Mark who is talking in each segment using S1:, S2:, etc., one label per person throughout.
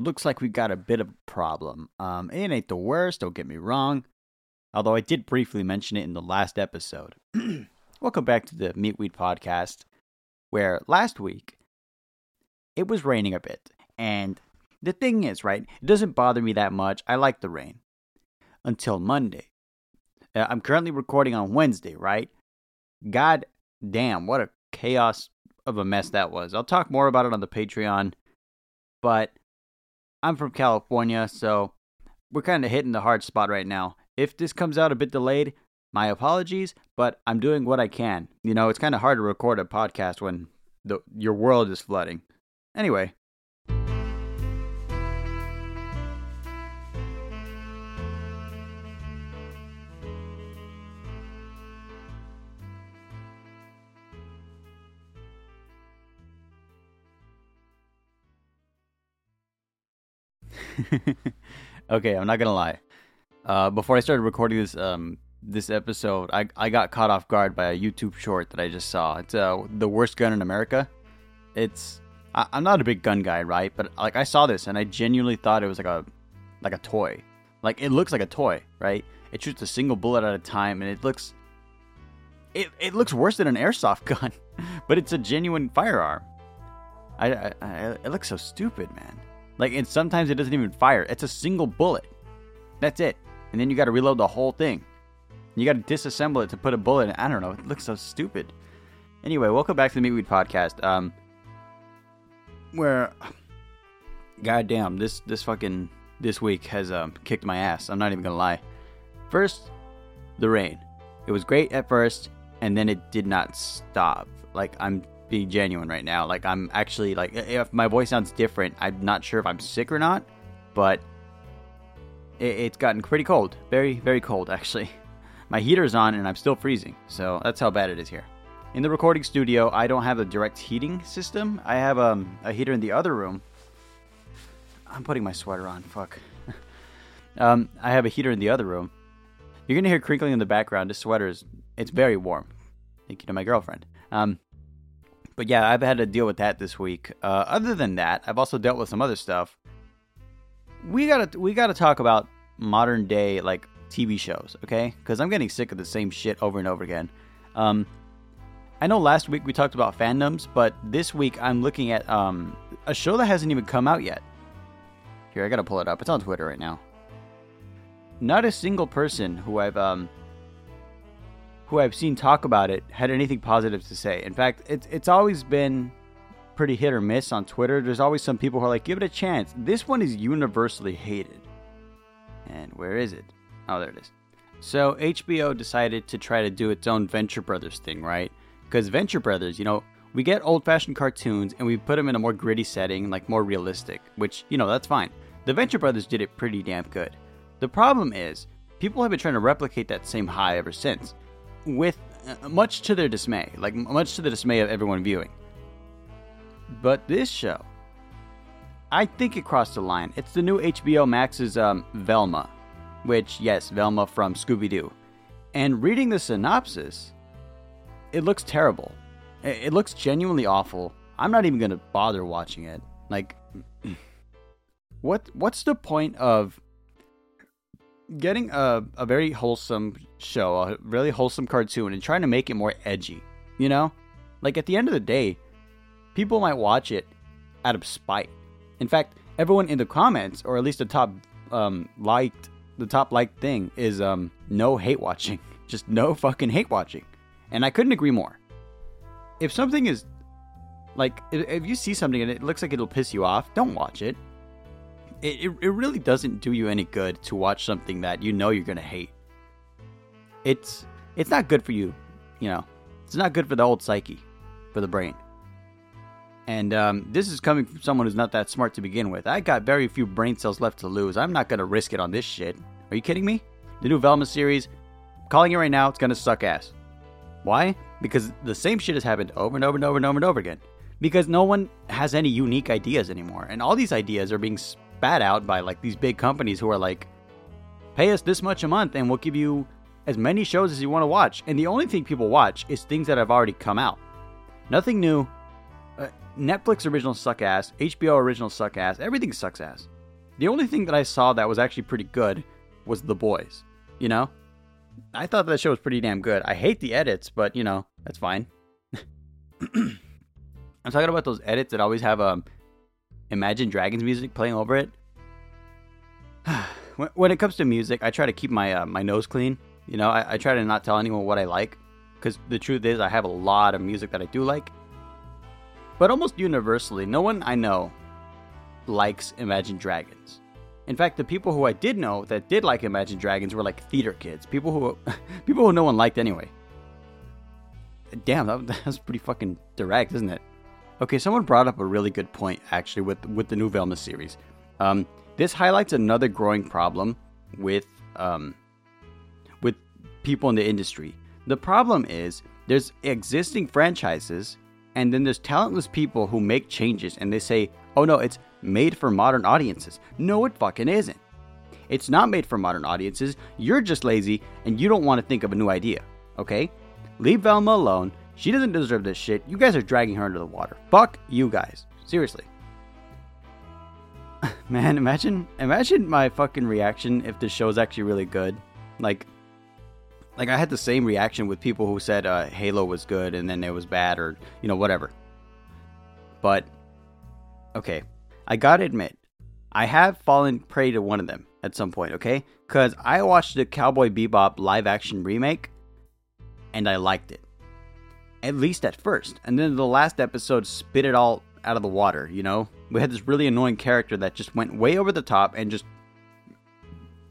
S1: looks like we got a bit of a problem. Um, it ain't the worst, don't get me wrong. Although I did briefly mention it in the last episode. Welcome back to the Meatweed podcast, where last week it was raining a bit. And the thing is, right, it doesn't bother me that much. I like the rain. Until Monday. Uh, I'm currently recording on Wednesday, right? God damn, what a chaos of a mess that was. I'll talk more about it on the Patreon. But I'm from California, so we're kind of hitting the hard spot right now. If this comes out a bit delayed, my apologies, but I'm doing what I can. You know, it's kind of hard to record a podcast when the your world is flooding. Anyway, okay, I'm not gonna lie. Uh, before I started recording this um, this episode, I I got caught off guard by a YouTube short that I just saw. It's uh, the worst gun in America. It's I, I'm not a big gun guy, right? But like I saw this and I genuinely thought it was like a like a toy. Like it looks like a toy, right? It shoots a single bullet at a time, and it looks it it looks worse than an airsoft gun, but it's a genuine firearm. I, I, I it looks so stupid, man. Like, and sometimes it doesn't even fire. It's a single bullet. That's it. And then you got to reload the whole thing. You got to disassemble it to put a bullet in. I don't know. It looks so stupid. Anyway, welcome back to the Meatweed Podcast. Um, where, goddamn, this this fucking this week has um kicked my ass. I'm not even gonna lie. First, the rain. It was great at first, and then it did not stop. Like I'm being genuine right now. Like I'm actually like if my voice sounds different, I'm not sure if I'm sick or not, but it, it's gotten pretty cold. Very very cold actually. My heater's on and I'm still freezing. So that's how bad it is here. In the recording studio, I don't have a direct heating system. I have um, a heater in the other room. I'm putting my sweater on. Fuck. um, I have a heater in the other room. You're gonna hear crinkling in the background. This sweater is it's very warm. Thank you to my girlfriend. Um, but yeah, I've had to deal with that this week. Uh, other than that, I've also dealt with some other stuff. We gotta we gotta talk about modern day like TV shows, okay? Because I'm getting sick of the same shit over and over again. Um, I know last week we talked about fandoms, but this week I'm looking at um, a show that hasn't even come out yet. Here, I gotta pull it up. It's on Twitter right now. Not a single person who I've um, who I've seen talk about it had anything positive to say. In fact, it's it's always been pretty hit or miss on Twitter. There's always some people who are like, give it a chance. This one is universally hated. And where is it? Oh, there it is. So HBO decided to try to do its own Venture Brothers thing, right? Because Venture Brothers, you know, we get old fashioned cartoons and we put them in a more gritty setting, like more realistic, which, you know, that's fine. The Venture Brothers did it pretty damn good. The problem is, people have been trying to replicate that same high ever since with uh, much to their dismay, like much to the dismay of everyone viewing. But this show, I think it crossed the line. It's the new HBO Max's um, Velma, which, yes, Velma from Scooby Doo. And reading the synopsis, it looks terrible. It looks genuinely awful. I'm not even gonna bother watching it. Like, what? What's the point of getting a, a very wholesome show, a really wholesome cartoon, and trying to make it more edgy. You know? Like, at the end of the day, people might watch it out of spite. In fact, everyone in the comments, or at least the top um, liked, the top liked thing is um, no hate watching. Just no fucking hate watching. And I couldn't agree more. If something is like, if you see something and it looks like it'll piss you off, don't watch it it, it really doesn't do you any good to watch something that you know you're gonna hate. It's it's not good for you, you know. It's not good for the old psyche, for the brain. And um, this is coming from someone who's not that smart to begin with. I got very few brain cells left to lose. I'm not gonna risk it on this shit. Are you kidding me? The new Velma series, calling it right now, it's gonna suck ass. Why? Because the same shit has happened over and over and over and over and over again. Because no one has any unique ideas anymore, and all these ideas are being spat out by like these big companies who are like, pay us this much a month and we'll give you as many shows as you want to watch. And the only thing people watch is things that have already come out. Nothing new, Uh, Netflix original suck ass. HBO original suck ass. Everything sucks ass. The only thing that I saw that was actually pretty good was The Boys. You know, I thought that show was pretty damn good. I hate the edits, but you know that's fine. I'm talking about those edits that always have um, Imagine Dragons music playing over it. when it comes to music, I try to keep my uh, my nose clean. You know, I, I try to not tell anyone what I like, because the truth is, I have a lot of music that I do like. But almost universally, no one I know likes Imagine Dragons. In fact, the people who I did know that did like Imagine Dragons were like theater kids, people who people who no one liked anyway. Damn, that, that's pretty fucking direct, isn't it? Okay, someone brought up a really good point actually with with the new Velma series. Um, this highlights another growing problem with um, with people in the industry. The problem is there's existing franchises, and then there's talentless people who make changes, and they say, "Oh no, it's made for modern audiences." No, it fucking isn't. It's not made for modern audiences. You're just lazy, and you don't want to think of a new idea. Okay, leave Velma alone she doesn't deserve this shit. You guys are dragging her into the water. Fuck you guys. Seriously. Man, imagine imagine my fucking reaction if the is actually really good. Like like I had the same reaction with people who said uh, Halo was good and then it was bad or you know whatever. But okay, I gotta admit, I have fallen prey to one of them at some point. Okay, because I watched the Cowboy Bebop live action remake and I liked it at least at first. And then the last episode spit it all out of the water, you know? We had this really annoying character that just went way over the top and just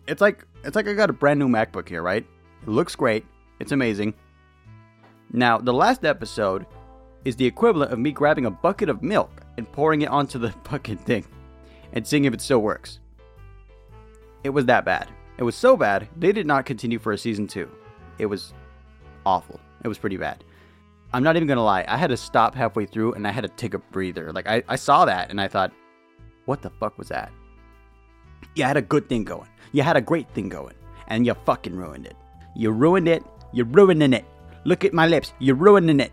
S1: It's like it's like I got a brand new MacBook here, right? It looks great. It's amazing. Now, the last episode is the equivalent of me grabbing a bucket of milk and pouring it onto the fucking thing and seeing if it still works. It was that bad. It was so bad, they did not continue for a season 2. It was awful. It was pretty bad. I'm not even gonna lie. I had to stop halfway through and I had to take a breather. Like I, I saw that and I thought, what the fuck was that? You had a good thing going. You had a great thing going. And you fucking ruined it. You ruined it. You're ruining it. Look at my lips. You're ruining it.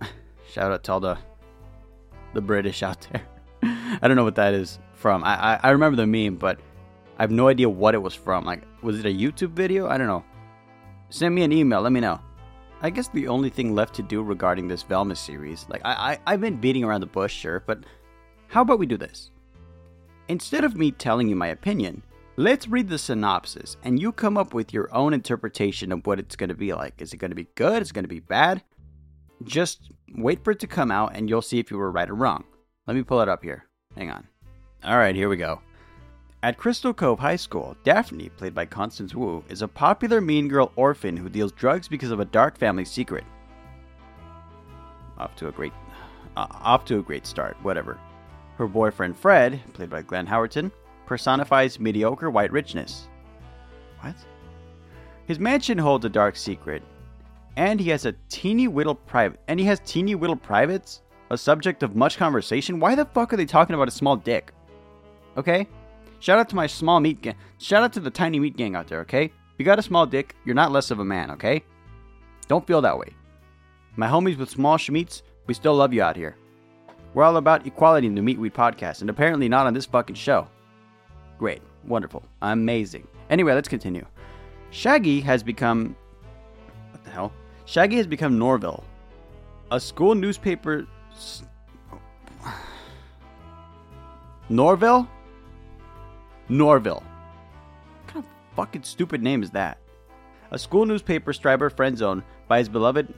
S1: Shout out to all the the British out there. I don't know what that is from. I, I, I remember the meme, but I have no idea what it was from. Like, was it a YouTube video? I don't know. Send me an email. Let me know. I guess the only thing left to do regarding this Velma series, like I, I I've been beating around the bush, sure, but how about we do this? Instead of me telling you my opinion, let's read the synopsis and you come up with your own interpretation of what it's going to be like. Is it going to be good? Is it going to be bad? Just wait for it to come out and you'll see if you were right or wrong. Let me pull it up here. Hang on. All right, here we go. At Crystal Cove High School, Daphne, played by Constance Wu, is a popular mean girl orphan who deals drugs because of a dark family secret. Off to a great uh, off to a great start, whatever. Her boyfriend Fred, played by Glenn Howerton, personifies mediocre white richness. What? His mansion holds a dark secret, and he has a teeny whittle private and he has teeny whittle privates, a subject of much conversation. Why the fuck are they talking about a small dick? Okay? Shout out to my small meat gang. Shout out to the tiny meat gang out there, okay? If you got a small dick, you're not less of a man, okay? Don't feel that way. My homies with small schmeats, we still love you out here. We're all about equality in the Meatweed podcast, and apparently not on this fucking show. Great. Wonderful. Amazing. Anyway, let's continue. Shaggy has become. What the hell? Shaggy has become Norville, a school newspaper. Norville? Norville. What kind of fucking stupid name is that? A school newspaper striber friend zone by his beloved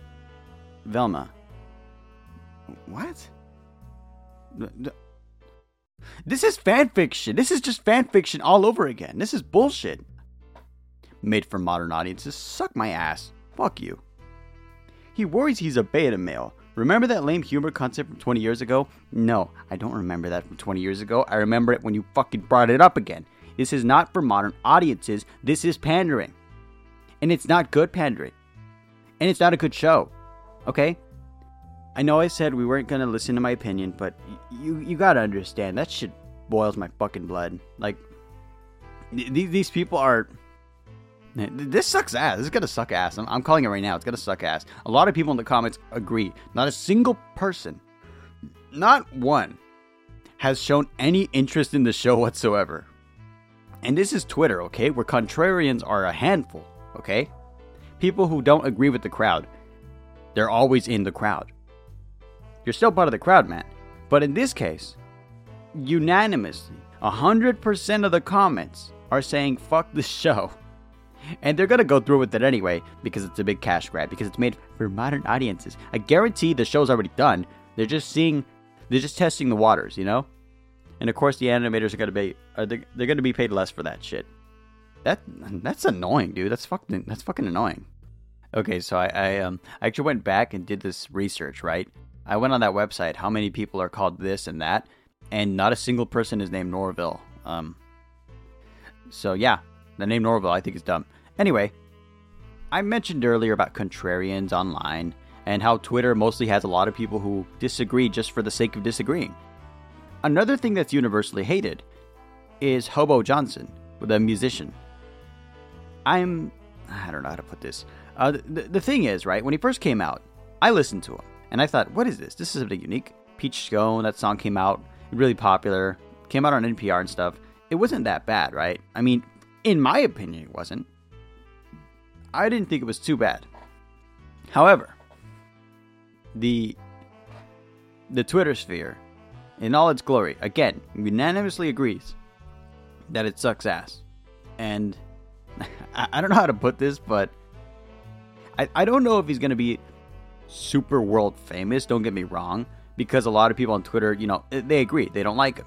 S1: Velma. What? This is fan fiction. This is just fan fiction all over again. This is bullshit. Made for modern audiences. Suck my ass. Fuck you. He worries he's a beta male, Remember that lame humor concept from 20 years ago? No, I don't remember that from 20 years ago. I remember it when you fucking brought it up again. This is not for modern audiences. This is pandering. And it's not good pandering. And it's not a good show. Okay? I know I said we weren't to listen to my opinion, but you you got to understand that shit boils my fucking blood. Like th- these people are this sucks ass. This is gonna suck ass. I'm, I'm, calling it right now. It's gonna suck ass. A lot of people in the comments agree. Not a single person not one, has shown any interest in the show whatsoever. And this is Twitter, okay, where contrarians are a handful, okay? People who don't agree with the crowd, they're always in the crowd. You're still part of the crowd, man. But in this case, unanimously, 100% of the comments are saying fuck the show. And they're gonna go through with it anyway because it's a big cash grab, because it's made for modern audiences. I guarantee the show's already done. They're just seeing, they're just testing the waters, you know? And of course, the animators are gonna be, are they, they're gonna be paid less for that shit. That that's annoying, dude. That's fucking that's fucking annoying. Okay, so I, I um I actually went back and did this research, right? I went on that website, how many people are called this and that, and not a single person is named Norville. Um, so yeah, the name Norville I think is dumb. Anyway, I mentioned earlier about contrarians online and how Twitter mostly has a lot of people who disagree just for the sake of disagreeing. Another thing that's universally hated is Hobo Johnson, the musician. I'm I don't know how to put this. Uh, the, the thing is, right, when he first came out, I listened to him and I thought, what is this? This is something unique. Peach Scone, that song came out, really popular, came out on NPR and stuff. It wasn't that bad, right? I mean, in my opinion, it wasn't. I didn't think it was too bad. However, the the Twitter sphere, in all its glory, again, unanimously agrees that it sucks ass. And I, I don't know how to put this, but I, I don't know if he's going to be super world famous, don't get me wrong, because a lot of people on Twitter, you know, they agree, they don't like him.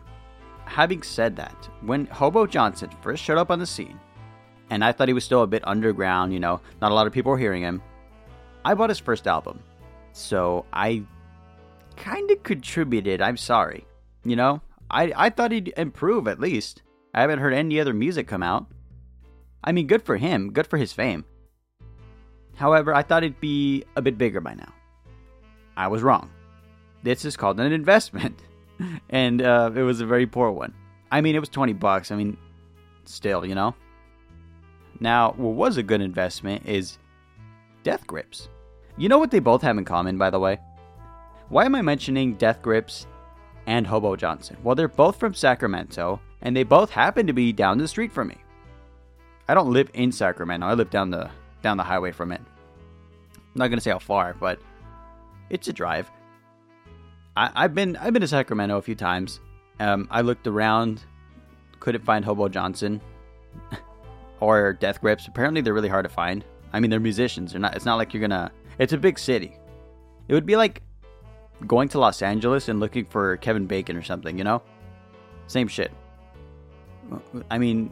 S1: Having said that, when Hobo Johnson first showed up on the scene, and I thought he was still a bit underground, you know, not a lot of people were hearing him, I bought his first album. So I kind of contributed, I'm sorry. You know, I, I thought he'd improve at least. I haven't heard any other music come out. I mean, good for him, good for his fame. However, I thought it'd be a bit bigger by now. I was wrong. This is called an investment, and uh, it was a very poor one. I mean, it was 20 bucks. I mean, still, you know? Now, what was a good investment is Death Grips. You know what they both have in common, by the way? Why am I mentioning Death Grips and Hobo Johnson? Well, they're both from Sacramento, and they both happen to be down the street from me. I don't live in Sacramento. I live down the down the highway from it. I'm not gonna say how far, but it's a drive. I, have been I've been to Sacramento a few times. Um, I looked around, couldn't find Hobo Johnson or Death Grips. Apparently, they're really hard to find. I mean, they're musicians. They're not. It's not like you're gonna. It's a big city. It would be like going to Los Angeles and looking for Kevin Bacon or something. You know, same shit. I mean,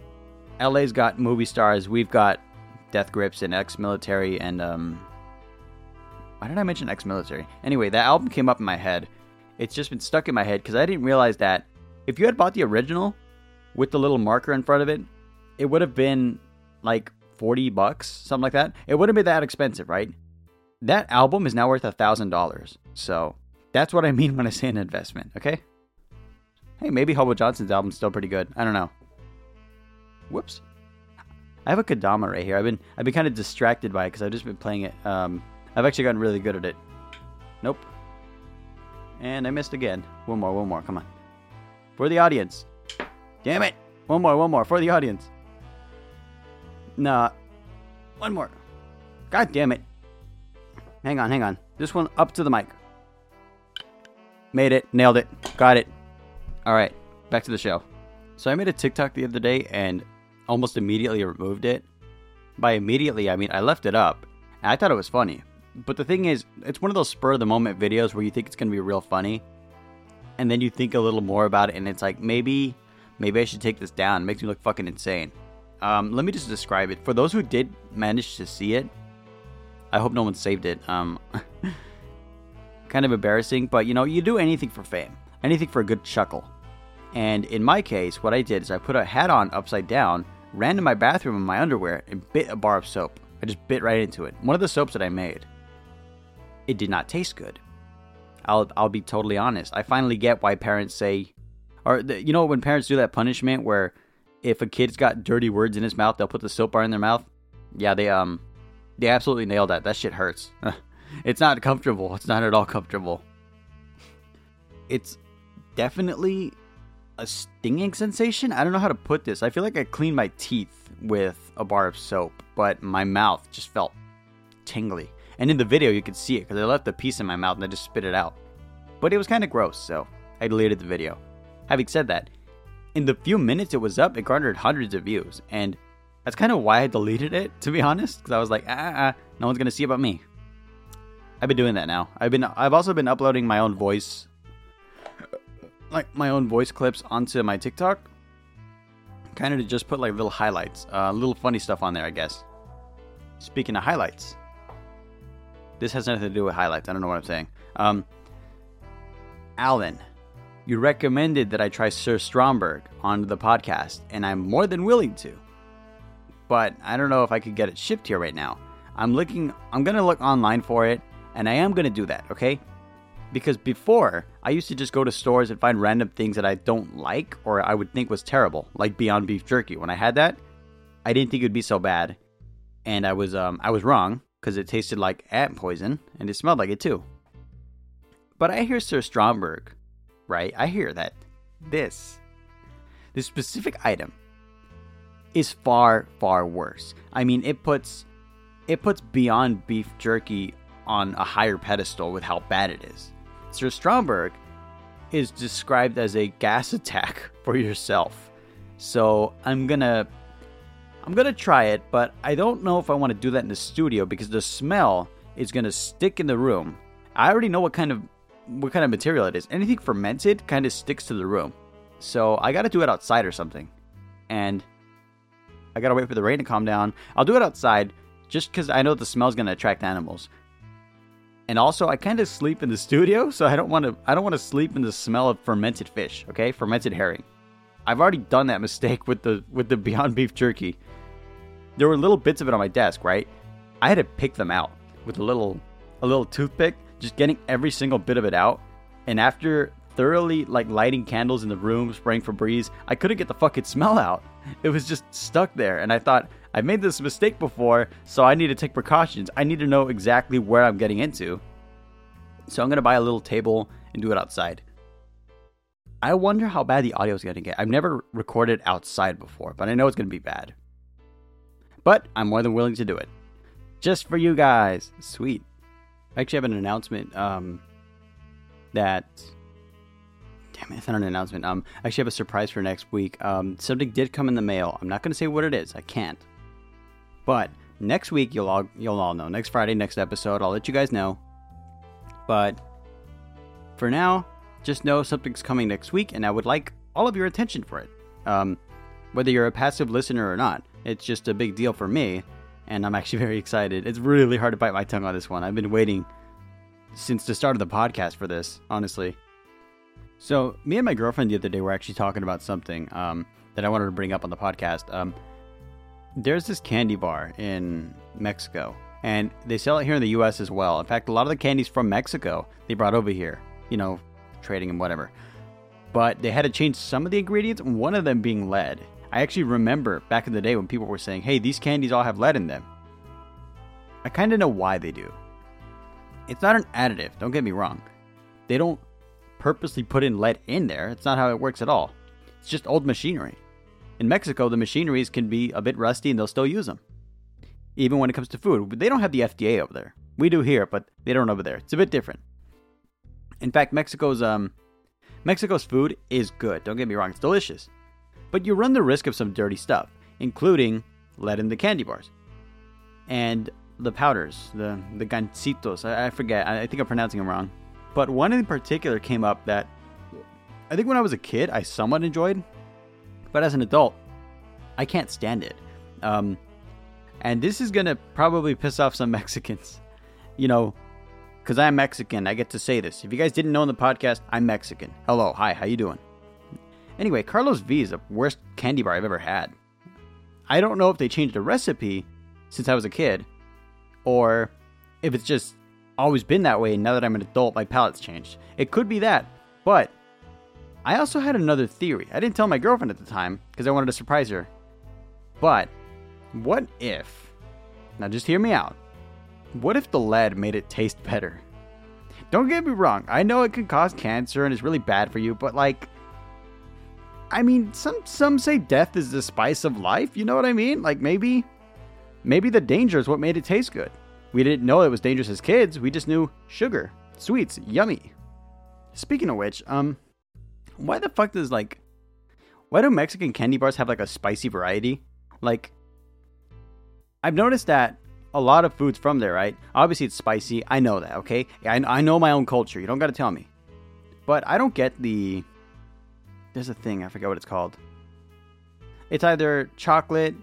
S1: LA's got movie stars. We've got Death Grips and ex-military and um why did I mention ex-military? Anyway, that album came up in my head. It's just been stuck in my head because I didn't realize that if you had bought the original with the little marker in front of it, it would have been like 40 bucks, something like that. It wouldn't be that expensive, right? That album is now worth a thousand dollars. So that's what I mean when I say an investment, okay? Hey, maybe Hobo Johnson's album's still pretty good. I don't know. Whoops. I have a kendama right here. I've been I've been kind of distracted by it because I've just been playing it. Um, I've actually gotten really good at it. Nope. And I missed again. One more, one more. Come on. For the audience. Damn it. One more, one more. For the audience. Nah. One more. God damn it. Hang on, hang on. This one up to the mic. Made it. Nailed it. Got it. All right. Back to the show. So I made a TikTok the other day and almost immediately removed it. By immediately, I mean I left it up. I thought it was funny. But the thing is, it's one of those spur of the moment videos where you think it's going to be real funny. And then you think a little more about it and it's like, maybe, maybe I should take this down. It makes me look fucking insane. Um, let me just describe it. For those who did manage to see it, I hope no one saved it. Um, kind of embarrassing, but you know, you do anything for fame, anything for a good chuckle. And in my case, what I did is I put a hat on upside down ran to my bathroom in my underwear and bit a bar of soap. I just bit right into it. One of the soaps that I made. It did not taste good. I'll I'll be totally honest. I finally get why parents say, or the, you know when parents do that punishment where if a kid's got dirty words in his mouth, they'll put the soap bar in their mouth. Yeah, they um they absolutely nailed that. That shit hurts. it's not comfortable. It's not at all comfortable. it's definitely a stinging sensation. I don't know how to put this. I feel like I cleaned my teeth with a bar of soap, but my mouth just felt tingly. And in the video, you could see it because I left a piece in my mouth and I just spit it out. But it was kind of gross, so I deleted the video. Having said that, in the few minutes it was up, it garnered hundreds of views, and that's kind of why I deleted it, to be honest, because I was like, ah, ah, ah, no one's gonna see about me. I've been doing that now. I've been, I've also been uploading my own voice, like my own voice clips onto my TikTok, kind of to just put like little highlights, uh, little funny stuff on there, I guess. Speaking of highlights, this has nothing to do with highlights. I don't know what I'm saying. Um, Alan, you recommended that I try Surströmming on the podcast, and I'm more than willing to. But I don't know if I could get it shipped here right now. I'm looking, I'm gonna look online for it, and I am gonna do that, okay? Because before, I used to just go to stores and find random things that I don't like or I would think was terrible, like Beyond Beef Jerky. When I had that, I didn't think it would be so bad, and I was um I was wrong because it tasted like ant poison and it smelled like it too. But I hear Surströmming right? I hear that this, this specific item, is far, far worse. I mean, it puts it puts Beyond Beef Jerky on a higher pedestal with how bad it is. Surströmming is described as a gas attack for yourself. So I'm gonna I'm gonna try it, but I don't know if I want to do that in the studio because the smell is gonna stick in the room. I already know what kind of what kind of material it is. Anything fermented kind of sticks to the room. So I got to do it outside or something. And I got to wait for the rain to calm down. I'll do it outside just because I know the smell's to attract animals. And also, I kind of sleep in the studio, so I don't want to. I don't want to sleep in the smell of fermented fish. Okay, fermented herring. I've already done that mistake with the with the Beyond Beef jerky. There were little bits of it on my desk, right? I had to pick them out with a little a little toothpick just getting every single bit of it out. And after thoroughly like lighting candles in the room, spraying Febreze, I couldn't get the fucking smell out. It was just stuck there. And I thought, I've made this mistake before, so I need to take precautions. I need to know exactly where I'm getting into. So I'm gonna buy a little table and do it outside. I wonder how bad the audio is gonna get. I've never recorded outside before, but I know it's gonna be bad. But I'm more than willing to do it. Just for you guys. Sweet. I actually have an announcement um, that. Damn it, it's not an announcement. Um, I actually have a surprise for next week. Um, something did come in the mail. I'm not going to say what it is. I can't. But next week, you'll all you'll all know. Next Friday, next episode, I'll let you guys know. But for now, just know something's coming next week, and I would like all of your attention for it. Um, whether you're a passive listener or not, it's just a big deal for me and I'm actually very excited. It's really hard to bite my tongue on this one. I've been waiting since the start of the podcast for this, honestly. So, me and my girlfriend the other day were actually talking about something um, that I wanted to bring up on the podcast. Um, there's this candy bar in Mexico, and they sell it here in the U.S. as well. In fact, a lot of the candies from Mexico they brought over here, you know, trading and whatever. But they had to change some of the ingredients, one of them being lead. I actually remember back in the day when people were saying, hey, these candies all have lead in them. I kind of know why they do. It's not an additive, don't get me wrong. They don't purposely put in lead in there, it's not how it works at all. It's just old machinery. In Mexico, the machineries can be a bit rusty and they'll still use them. Even when it comes to food, they don't have the FDA over there. We do here, but they don't over there. It's a bit different. In fact, Mexico's um Mexico's food is good. Don't get me wrong, it's delicious but you run the risk of some dirty stuff, including lead in the candy bars and the powders, the the gancitos. I, I forget. I, I think I'm pronouncing them wrong, but one in particular came up that I think when I was a kid I somewhat enjoyed, but as an adult, I can't stand it. Um, and this is gonna probably piss off some Mexicans, you know, because I'm Mexican. I get to say this. If you guys didn't know in the podcast, I'm Mexican. Hello, hi, how you doing? Anyway, Carlos V is the worst candy bar I've ever had. I don't know if they changed the recipe since I was a kid, or if it's just always been that way and now that I'm an adult, my palate's changed. It could be that, but I also had another theory. I didn't tell my girlfriend at the time because I wanted to surprise her. But what if, now just hear me out, what if the lead made it taste better? Don't get me wrong. I know it can cause cancer and it's really bad for you, but like I mean, some some say death is the spice of life, you know what I mean? Like maybe maybe the danger is what made it taste good. We didn't know it was dangerous as kids. We just knew sugar, sweets, yummy. Speaking of which, um why the fuck does like why do Mexican candy bars have like a spicy variety? Like I've noticed that a lot of foods from there, right? Obviously, it's spicy. I know that, okay? I, I know my own culture. You don't got to tell me. But I don't get the. There's a thing, I forget what it's called. It's either chocolate,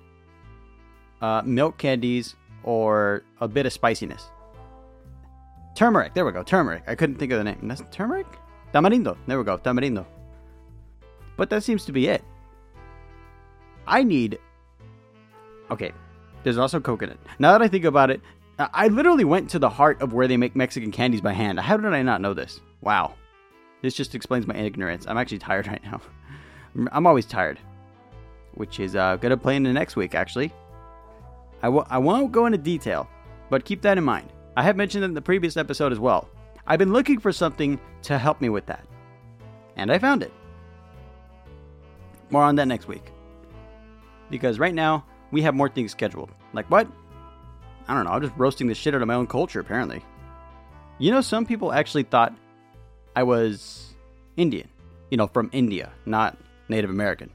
S1: uh, milk candies, or a bit of spiciness. Turmeric. There we go. Turmeric. I couldn't think of the name. That's turmeric? Tamarindo. There we go. Tamarindo. But that seems to be it. I need. Okay, there's also coconut. Now that I think about it, I literally went to the heart of where they make Mexican candies by hand. How did I not know this? Wow. This just explains my ignorance. I'm actually tired right now. I'm always tired. Which is uh, to play into next week, actually. I w- I won't go into detail, but keep that in mind. I have mentioned in the previous episode as well. I've been looking for something to help me with that. And I found it. More on that next week. Because right now, we have more things scheduled. Like what? I don't know. I'm just roasting the shit out of my own culture, apparently. You know, some people actually thought I was Indian. You know, from India, not Native American.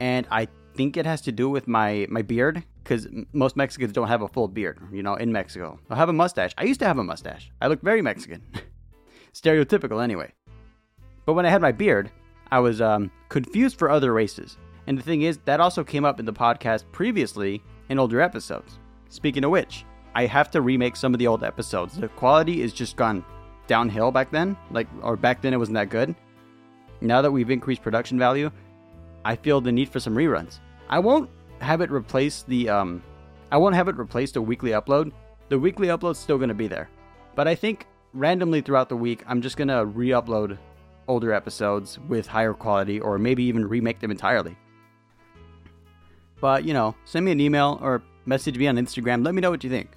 S1: And I think it has to do with my, my beard, because most Mexicans don't have a full beard, you know, in Mexico. I have a mustache. I used to have a mustache. I look very Mexican. Stereotypical, anyway. But when I had my beard, I was um, confused for other races. And the thing is, that also came up in the podcast previously in older episodes. Speaking of which, I have to remake some of the old episodes. The quality is just gone downhill back then, like or back then it wasn't that good. Now that we've increased production value, I feel the need for some reruns. I won't have it replace the um I won't have it replace the weekly upload. The weekly upload's still going to be there. But I think randomly throughout the week, I'm just going to re-upload older episodes with higher quality or maybe even remake them entirely. But, you know, send me an email or message me on Instagram. Let me know what you think.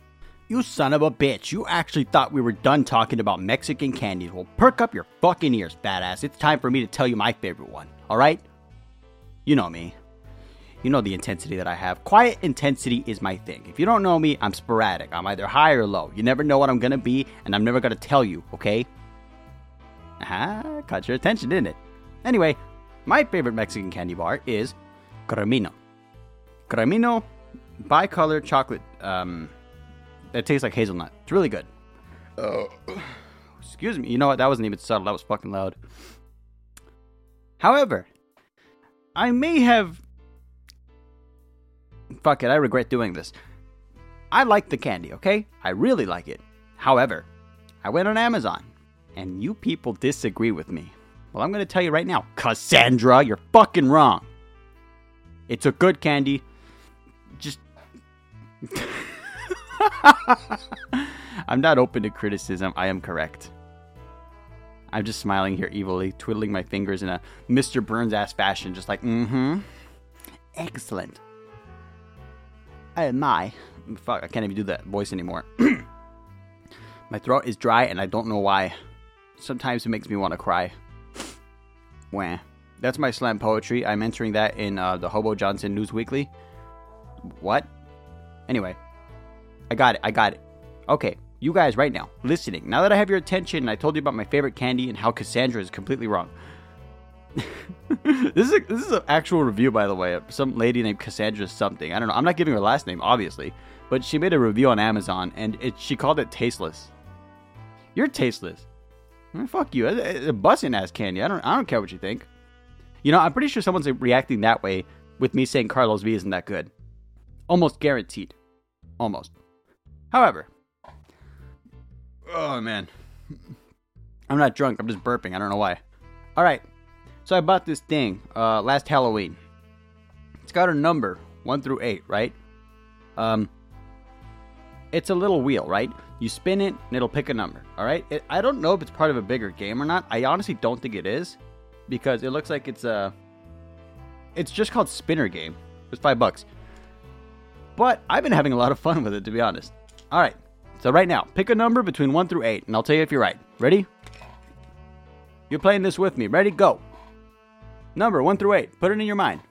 S1: You son of a bitch. You actually thought we were done talking about Mexican candies. Well, perk up your fucking ears, badass. It's time for me to tell you my favorite one, alright? You know me. You know the intensity that I have. Quiet intensity is my thing. If you don't know me, I'm sporadic. I'm either high or low. You never know what I'm gonna be, and I'm never gonna tell you, okay? Ah, caught your attention, didn't it? Anyway, my favorite Mexican candy bar is Cremino. Cremino bicolor chocolate. Um, it tastes like hazelnut. It's really good. Oh, excuse me. You know what? That wasn't even subtle. That was fucking loud. However, I may have. Fuck it. I regret doing this. I like the candy, okay? I really like it. However, I went on Amazon, and you people disagree with me. Well, I'm going to tell you right now, Cassandra, you're fucking wrong. It's a good candy. I'm not open to criticism. I am correct. I'm just smiling here evilly, twiddling my fingers in a Mr. Burns ass fashion, just like, mm hmm. Excellent. Oh my. Fuck, I can't even do that voice anymore. my throat is dry and I don't know why. Sometimes it makes me want to cry. Wah. That's my slam poetry. I'm entering that in uh, the Hobo Johnson News Weekly. What? Anyway, I got it. I got it. Okay, you guys right now, listening. Now that I have your attention, I told you about my favorite candy and how Cassandra is completely wrong. this is a, this is an actual review, by the way. Some lady named Cassandra something. I don't know. I'm not giving her last name, obviously, but she made a review on Amazon and it, she called it tasteless. You're tasteless. Fuck you. It's a busting ass candy. I don't I don't care what you think. You know, I'm pretty sure someone's reacting that way with me saying Carlos V isn't that good. Almost guaranteed. Almost. However, oh man, I'm not drunk. I'm just burping. I don't know why. All right, so I bought this thing uh, last Halloween. It's got a number one through eight, right? Um, it's a little wheel, right? You spin it and it'll pick a number. All right. It, I don't know if it's part of a bigger game or not. I honestly don't think it is because it looks like it's a. It's just called Spinner Game. It's five bucks. But I've been having a lot of fun with it, to be honest. All right, So right now, pick a number between 1 through 8, and I'll tell you if you're right. Ready? You're playing this with me. Ready? Go. Number 1 through 8. Put it in your mind.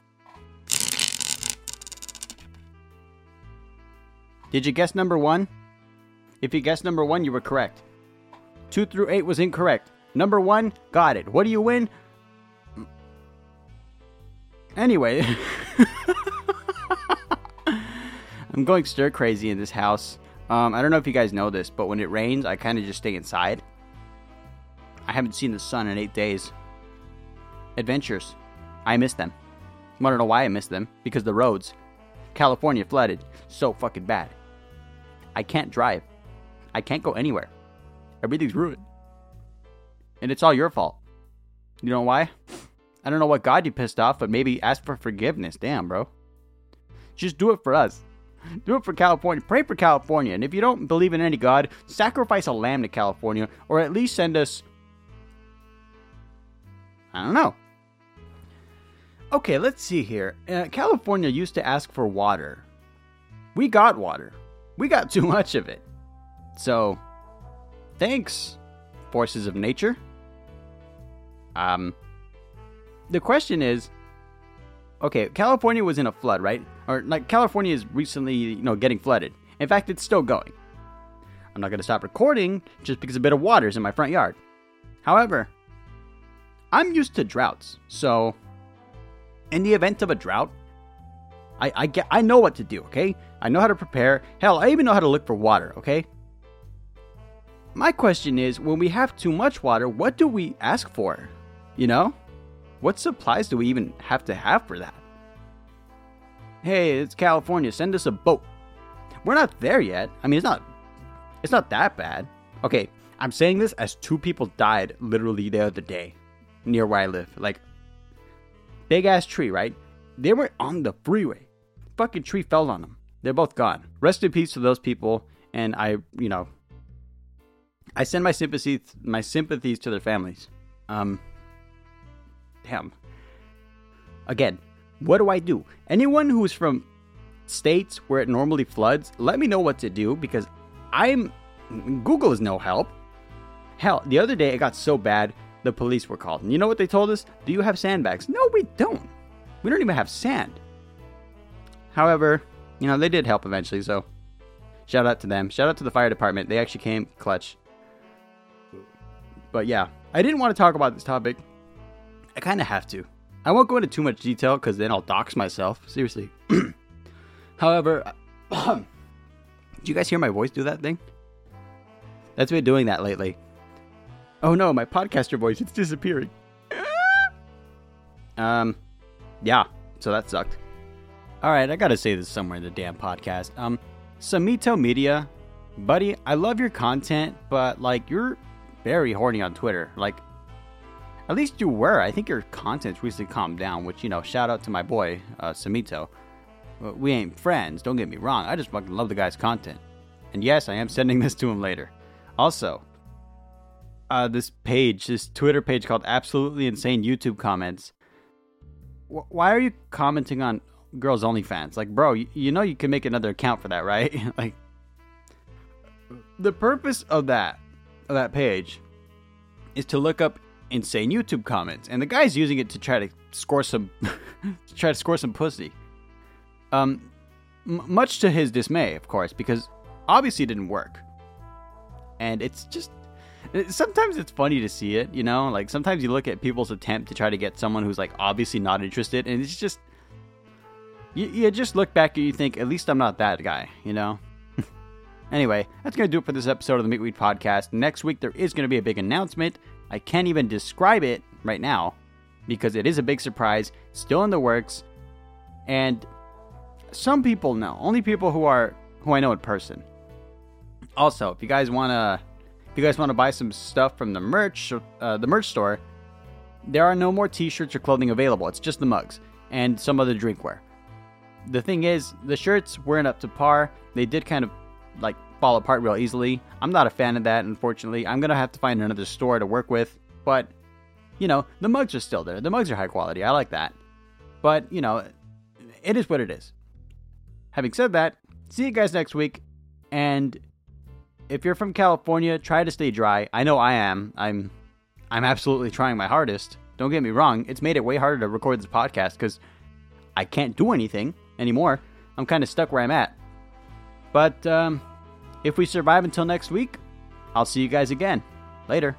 S1: Did you guess number 1? If you guessed number 1, you were correct. 2 through 8 was incorrect. Number 1, got it. What do you win? Anyway, I'm going stir crazy in this house. Um, I don't know if you guys know this, but when it rains, I kind of just stay inside. I haven't seen the sun in eight days. Adventures. I miss them. I don't know why I miss them? Because the roads. California flooded. So fucking bad. I can't drive. I can't go anywhere. Everything's ruined. And it's all your fault. You know why? I don't know what God you pissed off, but maybe ask for forgiveness. Damn, bro. Just do it for us. Do it for California. Pray for California. And if you don't believe in any God, sacrifice a lamb to California, or at least send us. I don't know. Okay, let's see here. Uh, California used to ask for water. We got water. We got too much of it. So, thanks, forces of nature. Um, the question is okay, California was in a flood, right? Or like California is recently, you know, getting flooded. In fact, it's still going. I'm not going to stop recording just because a bit of water is in my front yard. However, I'm used to droughts, so in the event of a drought, I, I get I know what to do, okay? I know how to prepare. Hell, I even know how to look for water, okay? My question is, when we have too much water, what do we ask for? You know? What supplies do we even have to have for that? Hey, it's California, send us a boat. We're not there yet. I mean, it's not it's not that bad. Okay, I'm saying this as two people died literally the other day near where I live. Like big ass tree, right? They were on the freeway. Fucking tree fell on them. They're both gone. Rest in peace to those people and I, you know, I send my sympathies my sympathies to their families. Um damn. Again, what do I do? Anyone who's from states where it normally floods, let me know what to do because I'm. Google is no help. Hell, the other day it got so bad, the police were called. And you know what they told us? Do you have sandbags? No, we don't. We don't even have sand. However, you know, they did help eventually, so shout out to them. Shout out to the fire department. They actually came clutch. But yeah, I didn't want to talk about this topic I kind of have to. I won't go into too much detail because then I'll dox myself. Seriously. However, do you guys hear my voice do that thing? That's been doing that lately. Oh no, my podcaster voice, it's disappearing. um, yeah, so that sucked. Alright, I gotta say this somewhere in the damn podcast. Um, Samito Media, buddy, I love your content, but like, you're very horny on Twitter. Like, at least you were. I think your content's recently calmed down, which, you know, shout out to my boy, uh, Samito. We ain't friends, don't get me wrong. I just fucking love the guy's content. And yes, I am sending this to him later. Also, uh, this page, this Twitter page called Absolutely Insane YouTube Comments. W- why are you commenting on girls' OnlyFans? Like, bro, you, you know you can make another account for that, right? like, the purpose of that, of that page, is to look up insane YouTube comments, and the guy's using it to try to score some, to try to score some pussy. Um, m- much to his dismay, of course, because obviously it didn't work. And it's just sometimes it's funny to see it, you know? Like sometimes you look at people's attempt to try to get someone who's like obviously not interested and it's just you, you just look back and you think at least I'm not that guy, you know? anyway, that's going to do it for this episode of the Meatweed podcast. Next week there is going to be a big announcement. I can't even describe it right now because it is a big surprise, still in the works, and some people know. Only people who are who I know in person. Also, if you guys wanna, if you guys wanna buy some stuff from the merch, uh, the merch store, there are no more T-shirts or clothing available. It's just the mugs and some other drinkware. The thing is, the shirts weren't up to par. They did kind of like fall apart real easily. I'm not a fan of that, unfortunately. I'm going to have to find another store to work with, but, you know, the mugs are still there. The mugs are high quality. I like that. But, you know, it is what it is. Having said that, see you guys next week. And if you're from California, try to stay dry. I know I am. I'm I'm absolutely trying my hardest. Don't get me wrong, it's made it way harder to record this podcast cuz I can't do anything anymore. I'm kind of stuck where I'm at. But um if we survive until next week, I'll see you guys again. Later.